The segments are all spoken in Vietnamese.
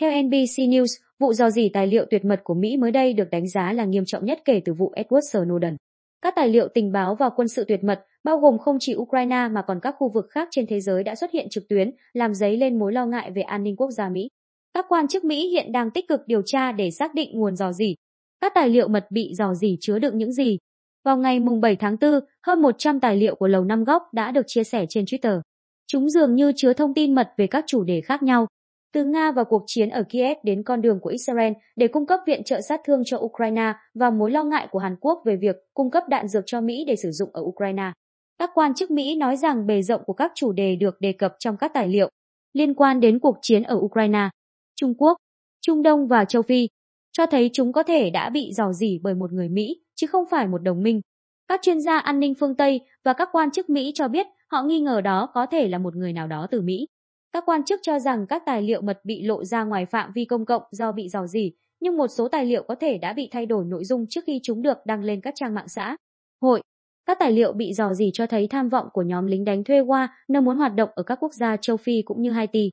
Theo NBC News, vụ dò dỉ tài liệu tuyệt mật của Mỹ mới đây được đánh giá là nghiêm trọng nhất kể từ vụ Edward Snowden. Các tài liệu tình báo và quân sự tuyệt mật, bao gồm không chỉ Ukraine mà còn các khu vực khác trên thế giới đã xuất hiện trực tuyến, làm dấy lên mối lo ngại về an ninh quốc gia Mỹ. Các quan chức Mỹ hiện đang tích cực điều tra để xác định nguồn dò dỉ. Các tài liệu mật bị dò dỉ chứa đựng những gì? Vào ngày 7 tháng 4, hơn 100 tài liệu của Lầu Năm Góc đã được chia sẻ trên Twitter. Chúng dường như chứa thông tin mật về các chủ đề khác nhau, từ Nga và cuộc chiến ở Kiev đến con đường của Israel để cung cấp viện trợ sát thương cho Ukraine và mối lo ngại của Hàn Quốc về việc cung cấp đạn dược cho Mỹ để sử dụng ở Ukraine. Các quan chức Mỹ nói rằng bề rộng của các chủ đề được đề cập trong các tài liệu liên quan đến cuộc chiến ở Ukraine, Trung Quốc, Trung Đông và châu Phi cho thấy chúng có thể đã bị dò dỉ bởi một người Mỹ chứ không phải một đồng minh. Các chuyên gia an ninh phương Tây và các quan chức Mỹ cho biết họ nghi ngờ đó có thể là một người nào đó từ Mỹ. Các quan chức cho rằng các tài liệu mật bị lộ ra ngoài phạm vi công cộng do bị dò dỉ, nhưng một số tài liệu có thể đã bị thay đổi nội dung trước khi chúng được đăng lên các trang mạng xã hội. Các tài liệu bị dò dỉ cho thấy tham vọng của nhóm lính đánh thuê Wa nơi muốn hoạt động ở các quốc gia châu Phi cũng như Haiti,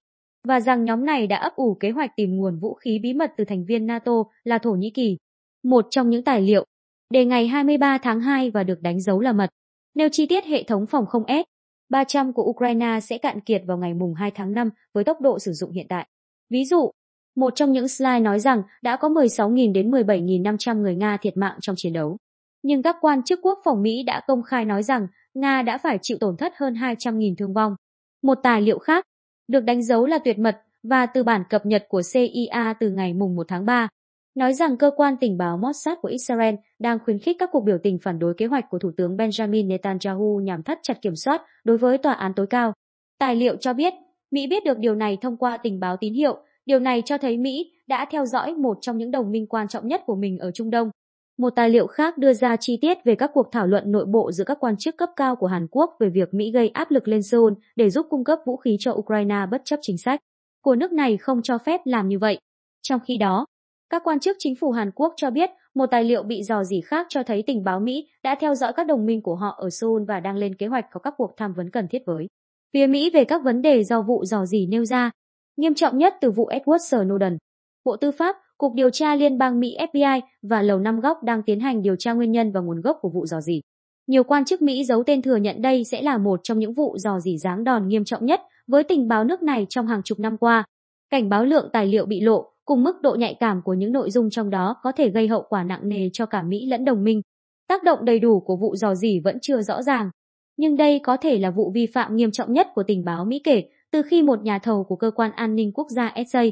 và rằng nhóm này đã ấp ủ kế hoạch tìm nguồn vũ khí bí mật từ thành viên NATO là Thổ Nhĩ Kỳ. Một trong những tài liệu, đề ngày 23 tháng 2 và được đánh dấu là mật, nêu chi tiết hệ thống phòng không S 300 của Ukraine sẽ cạn kiệt vào ngày mùng 2 tháng 5 với tốc độ sử dụng hiện tại. Ví dụ, một trong những slide nói rằng đã có 16.000 đến 17.500 người Nga thiệt mạng trong chiến đấu. Nhưng các quan chức quốc phòng Mỹ đã công khai nói rằng Nga đã phải chịu tổn thất hơn 200.000 thương vong. Một tài liệu khác, được đánh dấu là tuyệt mật và từ bản cập nhật của CIA từ ngày mùng 1 tháng 3, nói rằng cơ quan tình báo Mossad của Israel đang khuyến khích các cuộc biểu tình phản đối kế hoạch của Thủ tướng Benjamin Netanyahu nhằm thắt chặt kiểm soát đối với tòa án tối cao. Tài liệu cho biết, Mỹ biết được điều này thông qua tình báo tín hiệu, điều này cho thấy Mỹ đã theo dõi một trong những đồng minh quan trọng nhất của mình ở Trung Đông. Một tài liệu khác đưa ra chi tiết về các cuộc thảo luận nội bộ giữa các quan chức cấp cao của Hàn Quốc về việc Mỹ gây áp lực lên Seoul để giúp cung cấp vũ khí cho Ukraine bất chấp chính sách của nước này không cho phép làm như vậy. Trong khi đó, các quan chức chính phủ Hàn Quốc cho biết một tài liệu bị dò dỉ khác cho thấy tình báo Mỹ đã theo dõi các đồng minh của họ ở Seoul và đang lên kế hoạch có các cuộc tham vấn cần thiết với phía Mỹ về các vấn đề do vụ dò dỉ nêu ra. Nghiêm trọng nhất từ vụ Edward Snowden. Bộ Tư pháp, Cục Điều tra Liên bang Mỹ FBI và Lầu Năm Góc đang tiến hành điều tra nguyên nhân và nguồn gốc của vụ dò dỉ. Nhiều quan chức Mỹ giấu tên thừa nhận đây sẽ là một trong những vụ dò dỉ giáng đòn nghiêm trọng nhất với tình báo nước này trong hàng chục năm qua. Cảnh báo lượng tài liệu bị lộ cùng mức độ nhạy cảm của những nội dung trong đó có thể gây hậu quả nặng nề cho cả Mỹ lẫn đồng minh. Tác động đầy đủ của vụ dò dỉ vẫn chưa rõ ràng, nhưng đây có thể là vụ vi phạm nghiêm trọng nhất của tình báo Mỹ kể từ khi một nhà thầu của cơ quan an ninh quốc gia SA,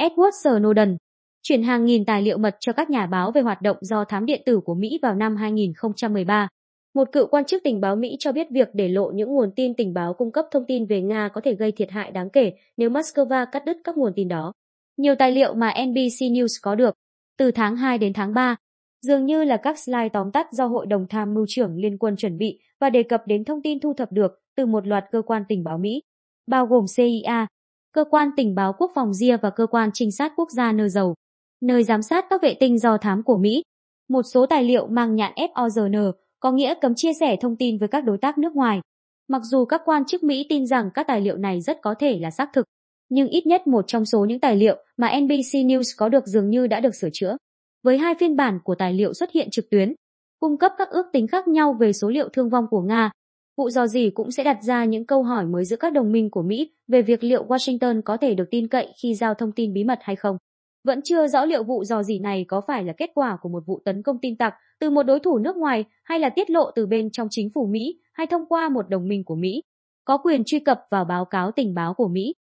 Edward Snowden, chuyển hàng nghìn tài liệu mật cho các nhà báo về hoạt động do thám điện tử của Mỹ vào năm 2013. Một cựu quan chức tình báo Mỹ cho biết việc để lộ những nguồn tin tình báo cung cấp thông tin về Nga có thể gây thiệt hại đáng kể nếu Moscow cắt đứt các nguồn tin đó. Nhiều tài liệu mà NBC News có được, từ tháng 2 đến tháng 3, dường như là các slide tóm tắt do Hội đồng tham mưu trưởng Liên quân chuẩn bị và đề cập đến thông tin thu thập được từ một loạt cơ quan tình báo Mỹ, bao gồm CIA, cơ quan tình báo quốc phòng RIA và cơ quan trinh sát quốc gia nơi dầu, nơi giám sát các vệ tinh do thám của Mỹ. Một số tài liệu mang nhãn FORN có nghĩa cấm chia sẻ thông tin với các đối tác nước ngoài. Mặc dù các quan chức Mỹ tin rằng các tài liệu này rất có thể là xác thực, nhưng ít nhất một trong số những tài liệu mà NBC News có được dường như đã được sửa chữa. Với hai phiên bản của tài liệu xuất hiện trực tuyến, cung cấp các ước tính khác nhau về số liệu thương vong của Nga, vụ dò dỉ cũng sẽ đặt ra những câu hỏi mới giữa các đồng minh của Mỹ về việc liệu Washington có thể được tin cậy khi giao thông tin bí mật hay không. Vẫn chưa rõ liệu vụ dò dỉ này có phải là kết quả của một vụ tấn công tin tặc từ một đối thủ nước ngoài hay là tiết lộ từ bên trong chính phủ Mỹ hay thông qua một đồng minh của Mỹ, có quyền truy cập vào báo cáo tình báo của Mỹ.